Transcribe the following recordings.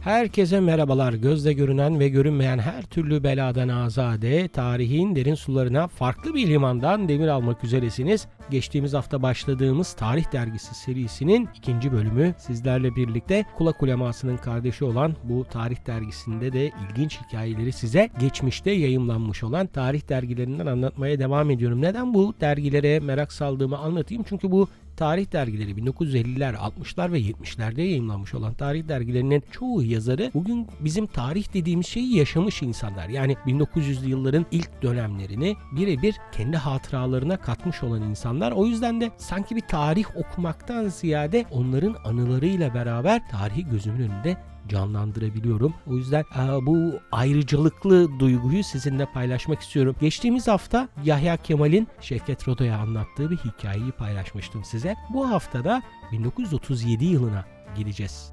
Herkese merhabalar. Gözle görünen ve görünmeyen her türlü beladan azade, tarihin derin sularına farklı bir limandan demir almak üzeresiniz. Geçtiğimiz hafta başladığımız Tarih Dergisi serisinin ikinci bölümü sizlerle birlikte Kulak Uleması'nın kardeşi olan bu Tarih Dergisi'nde de ilginç hikayeleri size geçmişte yayımlanmış olan tarih dergilerinden anlatmaya devam ediyorum. Neden bu dergilere merak saldığımı anlatayım. Çünkü bu tarih dergileri 1950'ler, 60'lar ve 70'lerde yayınlanmış olan tarih dergilerinin çoğu yazarı bugün bizim tarih dediğimiz şeyi yaşamış insanlar. Yani 1900'lü yılların ilk dönemlerini birebir kendi hatıralarına katmış olan insanlar. O yüzden de sanki bir tarih okumaktan ziyade onların anılarıyla beraber tarihi gözümün önünde canlandırabiliyorum. O yüzden e, bu ayrıcalıklı duyguyu sizinle paylaşmak istiyorum. Geçtiğimiz hafta Yahya Kemal'in Şevket Rodo'ya anlattığı bir hikayeyi paylaşmıştım size. Bu haftada 1937 yılına gideceğiz.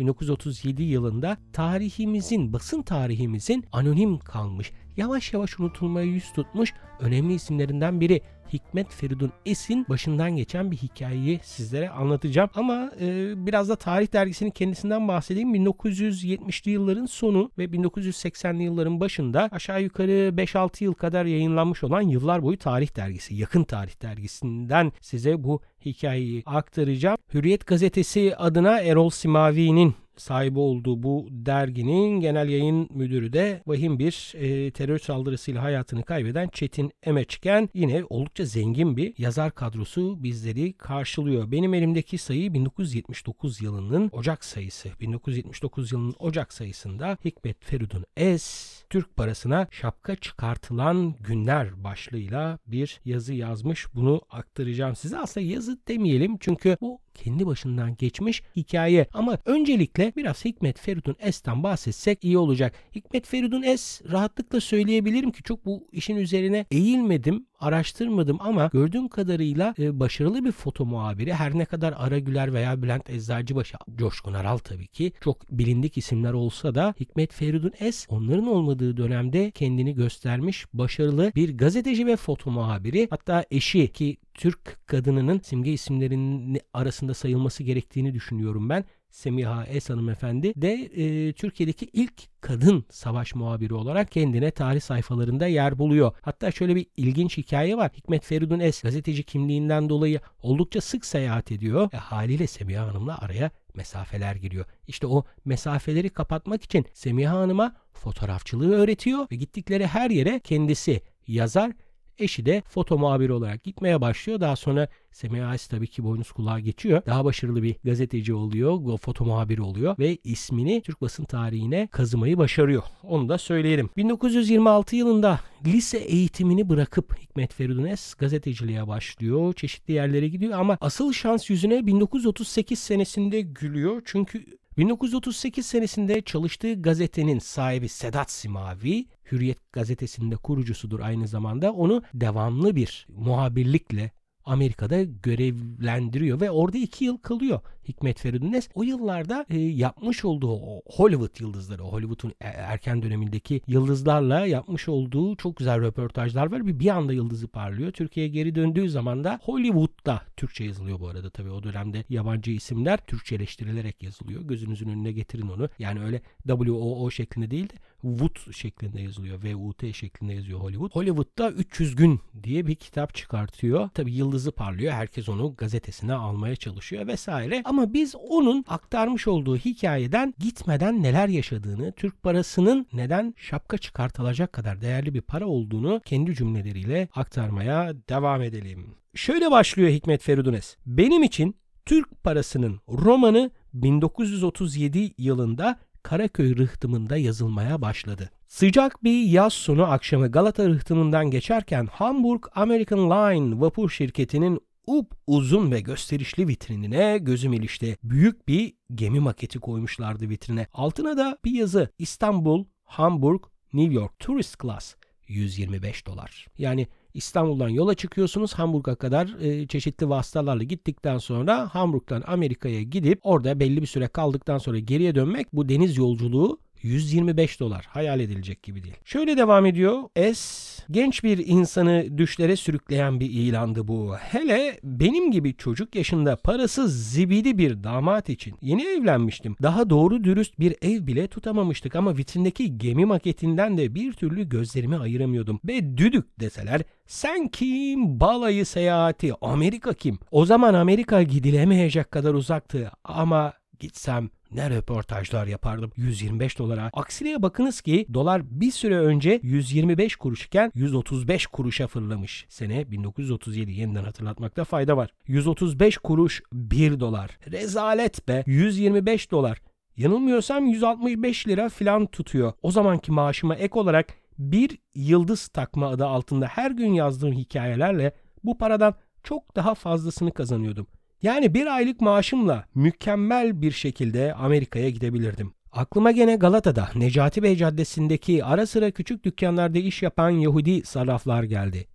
...1937 yılında tarihimizin, basın tarihimizin anonim kalmış, yavaş yavaş unutulmaya yüz tutmuş önemli isimlerinden biri Hikmet Feridun Es'in başından geçen bir hikayeyi sizlere anlatacağım. Ama e, biraz da tarih dergisinin kendisinden bahsedeyim. 1970'li yılların sonu ve 1980'li yılların başında aşağı yukarı 5-6 yıl kadar yayınlanmış olan Yıllar Boyu Tarih Dergisi, Yakın Tarih Dergisi'nden size bu hikayeyi aktaracağım. Hürriyet Gazetesi adına Erol Simavi'nin sahibi olduğu bu derginin genel yayın müdürü de vahim bir e, terör saldırısıyla hayatını kaybeden Çetin Emeçken yine oldukça zengin bir yazar kadrosu bizleri karşılıyor. Benim elimdeki sayı 1979 yılının Ocak sayısı. 1979 yılının Ocak sayısında Hikmet Feridun Es Türk parasına şapka çıkartılan günler başlığıyla bir yazı yazmış. Bunu aktaracağım size. Aslında yazı demeyelim çünkü bu kendi başından geçmiş hikaye. Ama öncelikle biraz Hikmet Feridun Es'ten bahsetsek iyi olacak. Hikmet Feridun Es rahatlıkla söyleyebilirim ki çok bu işin üzerine eğilmedim araştırmadım ama gördüğüm kadarıyla e, başarılı bir foto muhabiri. Her ne kadar Ara Güler veya Bülent Eczacıbaşı, Coşkun Aral tabii ki çok bilindik isimler olsa da Hikmet Feridun Es onların olmadığı dönemde kendini göstermiş başarılı bir gazeteci ve foto muhabiri. Hatta eşi ki Türk kadınının simge isimlerinin arasında sayılması gerektiğini düşünüyorum ben. Semiha Es hanımefendi de e, Türkiye'deki ilk kadın savaş muhabiri olarak kendine tarih sayfalarında yer buluyor. Hatta şöyle bir ilginç hikaye var. Hikmet Feridun Es gazeteci kimliğinden dolayı oldukça sık seyahat ediyor. E, haliyle Semiha Hanım'la araya mesafeler giriyor. İşte o mesafeleri kapatmak için Semiha Hanım'a fotoğrafçılığı öğretiyor ve gittikleri her yere kendisi yazar Eşi de foto muhabiri olarak gitmeye başlıyor. Daha sonra Semih Ais tabii ki boynuz kulağa geçiyor. Daha başarılı bir gazeteci oluyor, foto muhabiri oluyor ve ismini Türk basın tarihine kazımayı başarıyor. Onu da söyleyelim. 1926 yılında lise eğitimini bırakıp Hikmet Feridunes gazeteciliğe başlıyor. Çeşitli yerlere gidiyor ama asıl şans yüzüne 1938 senesinde gülüyor. Çünkü 1938 senesinde çalıştığı gazetenin sahibi Sedat Simavi, Hürriyet gazetesinde kurucusudur aynı zamanda. Onu devamlı bir muhabirlikle Amerika'da görevlendiriyor ve orada iki yıl kalıyor Hikmet Feridunnes. O yıllarda e, yapmış olduğu Hollywood yıldızları, Hollywood'un e, erken dönemindeki yıldızlarla yapmış olduğu çok güzel röportajlar var. Bir, bir anda yıldızı parlıyor. Türkiye'ye geri döndüğü zaman da Hollywood'da Türkçe yazılıyor bu arada tabii o dönemde yabancı isimler Türkçeleştirilerek yazılıyor. Gözünüzün önüne getirin onu. Yani öyle W-O-O şeklinde değil de Wood şeklinde yazılıyor. V-U-T şeklinde yazıyor Hollywood. Hollywood'da 300 gün diye bir kitap çıkartıyor. Tabi yıldızı parlıyor. Herkes onu gazetesine almaya çalışıyor vesaire. Ama biz onun aktarmış olduğu hikayeden gitmeden neler yaşadığını, Türk parasının neden şapka çıkartılacak kadar değerli bir para olduğunu kendi cümleleriyle aktarmaya devam edelim. Şöyle başlıyor Hikmet Feridunes. Benim için Türk parasının romanı 1937 yılında Karaköy rıhtımında yazılmaya başladı. Sıcak bir yaz sonu akşamı Galata rıhtımından geçerken Hamburg American Line vapur şirketinin up uzun ve gösterişli vitrinine gözüm ilişti. Büyük bir gemi maketi koymuşlardı vitrine. Altına da bir yazı İstanbul, Hamburg, New York Tourist Class 125 dolar. Yani İstanbul'dan yola çıkıyorsunuz Hamburg'a kadar e, çeşitli vasıtalarla gittikten sonra Hamburg'dan Amerika'ya gidip orada belli bir süre kaldıktan sonra geriye dönmek bu deniz yolculuğu 125 dolar. Hayal edilecek gibi değil. Şöyle devam ediyor. S genç bir insanı düşlere sürükleyen bir ilandı bu. Hele benim gibi çocuk yaşında parasız zibidi bir damat için. Yeni evlenmiştim. Daha doğru dürüst bir ev bile tutamamıştık ama vitrindeki gemi maketinden de bir türlü gözlerimi ayıramıyordum. Ve düdük deseler sen kim? Balayı seyahati. Amerika kim? O zaman Amerika gidilemeyecek kadar uzaktı ama gitsem ne röportajlar yapardım 125 dolara. Aksine bakınız ki dolar bir süre önce 125 kuruş iken 135 kuruşa fırlamış. Sene 1937 yeniden hatırlatmakta fayda var. 135 kuruş 1 dolar. Rezalet be 125 dolar. Yanılmıyorsam 165 lira falan tutuyor. O zamanki maaşıma ek olarak bir yıldız takma adı altında her gün yazdığım hikayelerle bu paradan çok daha fazlasını kazanıyordum. Yani bir aylık maaşımla mükemmel bir şekilde Amerika'ya gidebilirdim. Aklıma gene Galata'da Necati Bey Caddesi'ndeki ara sıra küçük dükkanlarda iş yapan Yahudi sarraflar geldi.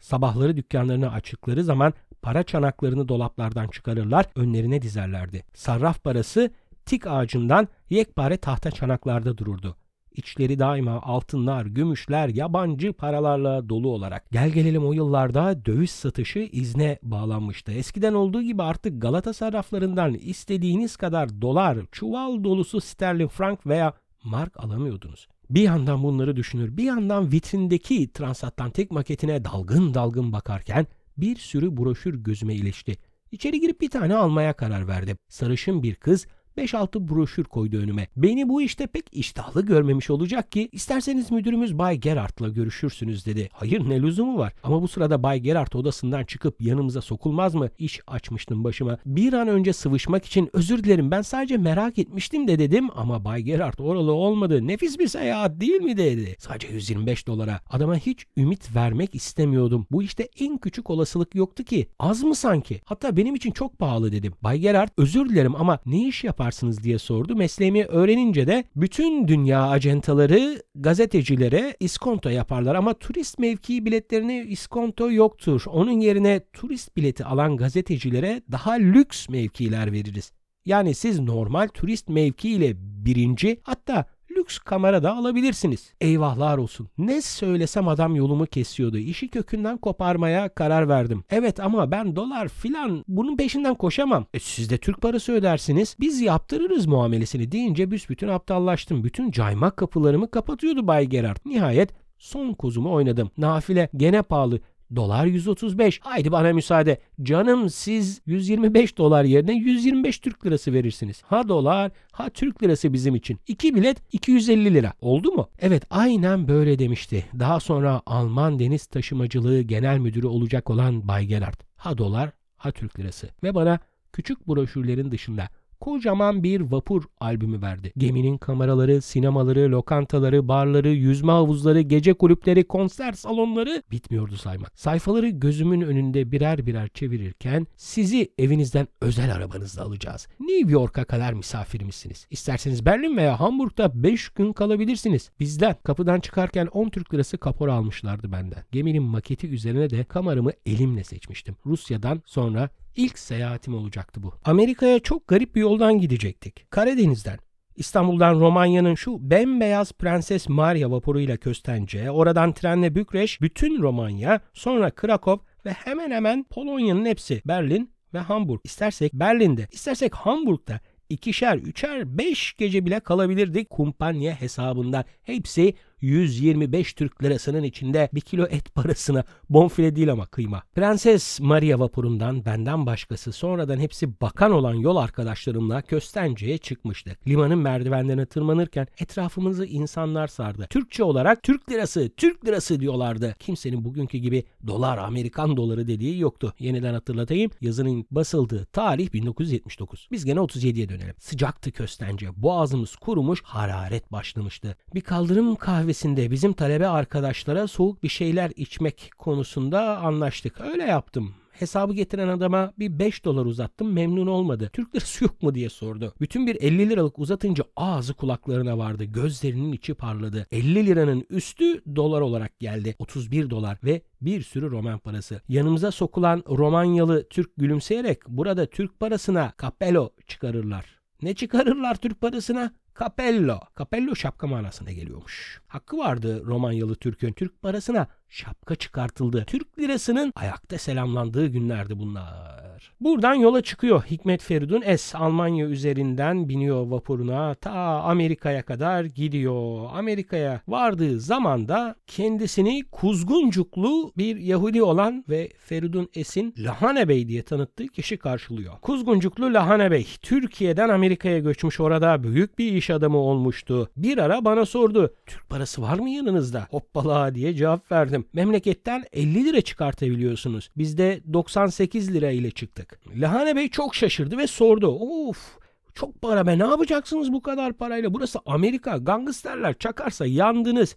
Sabahları dükkanlarını açıkları zaman para çanaklarını dolaplardan çıkarırlar, önlerine dizerlerdi. Sarraf parası tik ağacından yekpare tahta çanaklarda dururdu. İçleri daima altınlar, gümüşler, yabancı paralarla dolu olarak. Gel gelelim o yıllarda döviz satışı izne bağlanmıştı. Eskiden olduğu gibi artık Galata sarraflarından istediğiniz kadar dolar, çuval dolusu sterlin frank veya mark alamıyordunuz. Bir yandan bunları düşünür, bir yandan vitrindeki transatlantik maketine dalgın dalgın bakarken bir sürü broşür gözüme ilişti. İçeri girip bir tane almaya karar verdim. Sarışın bir kız 5-6 broşür koydu önüme. Beni bu işte pek iştahlı görmemiş olacak ki isterseniz müdürümüz Bay Gerard'la görüşürsünüz dedi. Hayır ne lüzumu var ama bu sırada Bay Gerard odasından çıkıp yanımıza sokulmaz mı? İş açmıştım başıma. Bir an önce sıvışmak için özür dilerim ben sadece merak etmiştim de dedim ama Bay Gerard oralı olmadı. Nefis bir seyahat değil mi dedi. Sadece 125 dolara. Adama hiç ümit vermek istemiyordum. Bu işte en küçük olasılık yoktu ki. Az mı sanki? Hatta benim için çok pahalı dedim. Bay Gerard özür dilerim ama ne iş yapar yaparsınız diye sordu. Mesleğimi öğrenince de bütün dünya acentaları gazetecilere iskonto yaparlar ama turist mevkii biletlerine iskonto yoktur. Onun yerine turist bileti alan gazetecilere daha lüks mevkiler veririz. Yani siz normal turist mevkiiyle birinci hatta lüks kamera da alabilirsiniz. Eyvahlar olsun. Ne söylesem adam yolumu kesiyordu. İşi kökünden koparmaya karar verdim. Evet ama ben dolar filan bunun peşinden koşamam. E siz de Türk parası ödersiniz. Biz yaptırırız muamelesini deyince büsbütün aptallaştım. Bütün caymak kapılarımı kapatıyordu Bay Gerard. Nihayet son kozumu oynadım. Nafile gene pahalı. Dolar 135. Haydi bana müsaade. Canım siz 125 dolar yerine 125 Türk lirası verirsiniz. Ha dolar ha Türk lirası bizim için. İki bilet 250 lira. Oldu mu? Evet aynen böyle demişti. Daha sonra Alman Deniz Taşımacılığı Genel Müdürü olacak olan Bay Gerard. Ha dolar ha Türk lirası. Ve bana küçük broşürlerin dışında kocaman bir vapur albümü verdi. Geminin kameraları, sinemaları, lokantaları, barları, yüzme havuzları, gece kulüpleri, konser salonları bitmiyordu saymak. Sayfaları gözümün önünde birer birer çevirirken sizi evinizden özel arabanızla alacağız. New York'a kadar misafirimizsiniz. İsterseniz Berlin veya Hamburg'da 5 gün kalabilirsiniz. Bizden kapıdan çıkarken 10 Türk lirası kapora almışlardı benden. Geminin maketi üzerine de kameramı elimle seçmiştim. Rusya'dan sonra İlk seyahatim olacaktı bu. Amerika'ya çok garip bir yoldan gidecektik. Karadeniz'den. İstanbul'dan Romanya'nın şu bembeyaz Prenses Maria vapuruyla Köstence, oradan trenle Bükreş, bütün Romanya, sonra Krakow ve hemen hemen Polonya'nın hepsi Berlin ve Hamburg. İstersek Berlin'de, istersek Hamburg'da ikişer, üçer, beş gece bile kalabilirdik kumpanya hesabından. Hepsi 125 Türk lirasının içinde bir kilo et parasına bonfile değil ama kıyma. Prenses Maria vapurundan benden başkası sonradan hepsi bakan olan yol arkadaşlarımla Köstence'ye çıkmıştık. Limanın merdivenlerine tırmanırken etrafımızı insanlar sardı. Türkçe olarak Türk lirası, Türk lirası diyorlardı. Kimsenin bugünkü gibi dolar, Amerikan doları dediği yoktu. Yeniden hatırlatayım. Yazının basıldığı tarih 1979. Biz gene 37'ye dönelim. Sıcaktı Köstence. Boğazımız kurumuş, hararet başlamıştı. Bir kaldırım kahvesi öncesinde bizim talebe arkadaşlara soğuk bir şeyler içmek konusunda anlaştık. Öyle yaptım. Hesabı getiren adama bir 5 dolar uzattım memnun olmadı. Türk lirası yok mu diye sordu. Bütün bir 50 liralık uzatınca ağzı kulaklarına vardı. Gözlerinin içi parladı. 50 liranın üstü dolar olarak geldi. 31 dolar ve bir sürü Roman parası. Yanımıza sokulan Romanyalı Türk gülümseyerek burada Türk parasına kapelo çıkarırlar. Ne çıkarırlar Türk parasına? Capello. Capello şapka manasına geliyormuş. Hakkı vardı Romanyalı Türk'ün. Türk parasına şapka çıkartıldı. Türk lirasının ayakta selamlandığı günlerdi bunlar. Buradan yola çıkıyor Hikmet Feridun Es Almanya üzerinden biniyor vapuruna ta Amerika'ya kadar gidiyor. Amerika'ya vardığı zaman da kendisini Kuzguncuklu bir Yahudi olan ve Feridun Es'in Lahane Bey diye tanıttığı kişi karşılıyor. Kuzguncuklu Lahane Bey Türkiye'den Amerika'ya göçmüş orada büyük bir iş adamı olmuştu. Bir ara bana sordu. Türk parası var mı yanınızda? Hoppala diye cevap verdim. Memleketten 50 lira çıkartabiliyorsunuz. Biz de 98 lira ile çıktık. Lahane Bey çok şaşırdı ve sordu. Of çok para be ne yapacaksınız bu kadar parayla? Burası Amerika. Gangsterler çakarsa yandınız.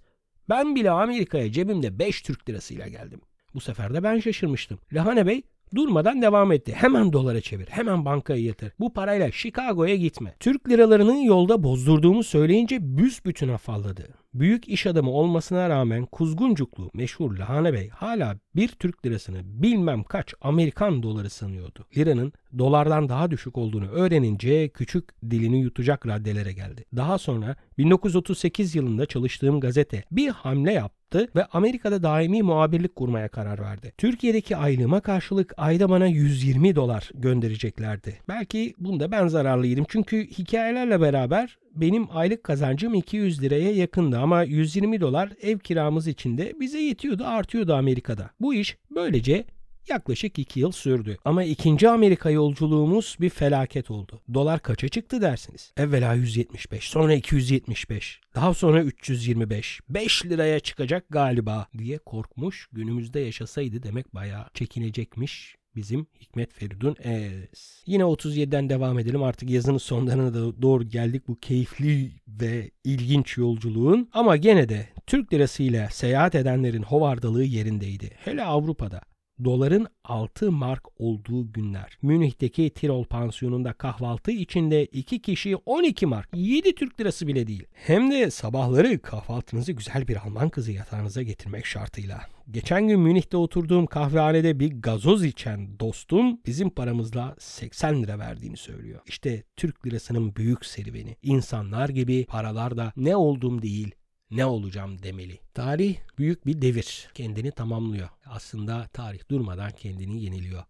Ben bile Amerika'ya cebimde 5 Türk lirasıyla geldim. Bu sefer de ben şaşırmıştım. Lahane Bey durmadan devam etti. Hemen dolara çevir, hemen bankaya yatır. Bu parayla Chicago'ya gitme. Türk liralarını yolda bozdurduğumu söyleyince büsbütün afalladı. Büyük iş adamı olmasına rağmen Kuzguncuklu meşhur Lahane Bey hala bir Türk lirasını bilmem kaç Amerikan doları sanıyordu. Liranın dolardan daha düşük olduğunu öğrenince küçük dilini yutacak raddelere geldi. Daha sonra 1938 yılında çalıştığım gazete bir hamle yaptı ve Amerika'da daimi muhabirlik kurmaya karar verdi. Türkiye'deki aylığıma karşılık ayda bana 120 dolar göndereceklerdi. Belki bunda ben zararlıydım çünkü hikayelerle beraber benim aylık kazancım 200 liraya yakındı ama 120 dolar ev kiramız içinde bize yetiyordu artıyordu Amerika'da. Bu iş böylece yaklaşık 2 yıl sürdü. Ama ikinci Amerika yolculuğumuz bir felaket oldu. Dolar kaça çıktı dersiniz? Evvela 175, sonra 275, daha sonra 325. 5 liraya çıkacak galiba diye korkmuş. Günümüzde yaşasaydı demek bayağı çekinecekmiş bizim Hikmet Feridun Es. Yine 37'den devam edelim. Artık yazının sonlarına da doğru geldik bu keyifli ve ilginç yolculuğun. Ama gene de Türk lirası ile seyahat edenlerin hovardalığı yerindeydi. Hele Avrupa'da doların 6 mark olduğu günler. Münih'teki Tirol pansiyonunda kahvaltı içinde 2 kişi 12 mark. 7 Türk lirası bile değil. Hem de sabahları kahvaltınızı güzel bir Alman kızı yatağınıza getirmek şartıyla. Geçen gün Münih'te oturduğum kahvehanede bir gazoz içen dostum bizim paramızla 80 lira verdiğini söylüyor. İşte Türk lirasının büyük serüveni. İnsanlar gibi paralar da ne olduğum değil ne olacağım demeli. Tarih büyük bir devir. Kendini tamamlıyor. Aslında tarih durmadan kendini yeniliyor.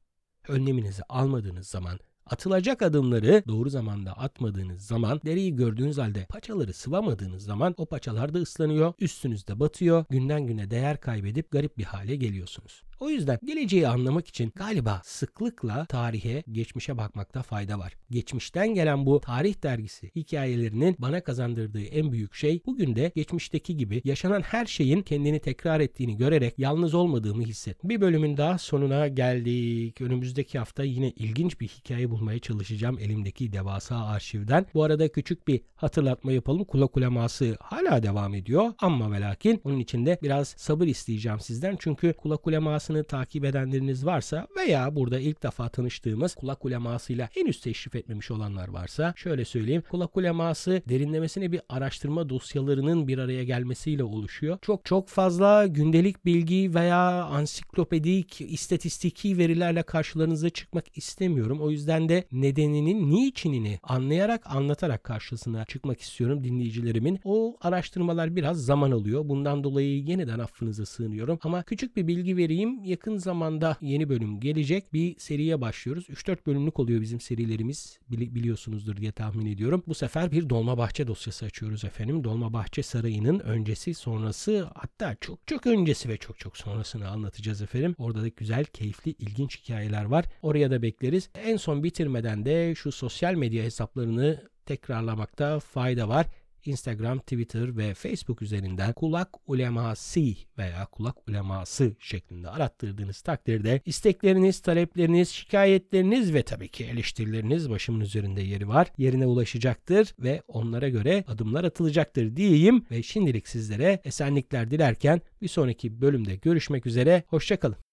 Önleminizi almadığınız zaman Atılacak adımları doğru zamanda atmadığınız zaman deriyi gördüğünüz halde paçaları sıvamadığınız zaman o paçalar da ıslanıyor, üstünüzde batıyor, günden güne değer kaybedip garip bir hale geliyorsunuz. O yüzden geleceği anlamak için galiba sıklıkla tarihe, geçmişe bakmakta fayda var. Geçmişten gelen bu tarih dergisi hikayelerinin bana kazandırdığı en büyük şey bugün de geçmişteki gibi yaşanan her şeyin kendini tekrar ettiğini görerek yalnız olmadığımı hisset. Bir bölümün daha sonuna geldik. Önümüzdeki hafta yine ilginç bir hikaye bulmaya çalışacağım elimdeki devasa arşivden. Bu arada küçük bir hatırlatma yapalım. Kulak uleması hala devam ediyor ama ve lakin onun için de biraz sabır isteyeceğim sizden. Çünkü kulak ulemasını takip edenleriniz varsa veya burada ilk defa tanıştığımız kulak ulemasıyla henüz teşrif etmemiş olanlar varsa şöyle söyleyeyim. Kulak uleması derinlemesine bir araştırma dosyalarının bir araya gelmesiyle oluşuyor. Çok çok fazla gündelik bilgi veya ansiklopedik, istatistiki verilerle karşılarınıza çıkmak istemiyorum. O yüzden de nedeninin, niçinini anlayarak, anlatarak karşısına çıkmak istiyorum dinleyicilerimin. O araştırmalar biraz zaman alıyor. Bundan dolayı yeniden affınıza sığınıyorum. Ama küçük bir bilgi vereyim. Yakın zamanda yeni bölüm gelecek. Bir seriye başlıyoruz. 3-4 bölümlük oluyor bizim serilerimiz. Bili- biliyorsunuzdur diye tahmin ediyorum. Bu sefer bir Dolmabahçe dosyası açıyoruz efendim. Dolmabahçe Sarayı'nın öncesi, sonrası hatta çok çok öncesi ve çok çok sonrasını anlatacağız efendim. Orada da güzel, keyifli, ilginç hikayeler var. Oraya da bekleriz. En son bitirmeden de şu sosyal medya hesaplarını tekrarlamakta fayda var. Instagram, Twitter ve Facebook üzerinden kulak uleması veya kulak uleması şeklinde arattırdığınız takdirde istekleriniz, talepleriniz, şikayetleriniz ve tabii ki eleştirileriniz başımın üzerinde yeri var. Yerine ulaşacaktır ve onlara göre adımlar atılacaktır diyeyim ve şimdilik sizlere esenlikler dilerken bir sonraki bölümde görüşmek üzere. Hoşçakalın.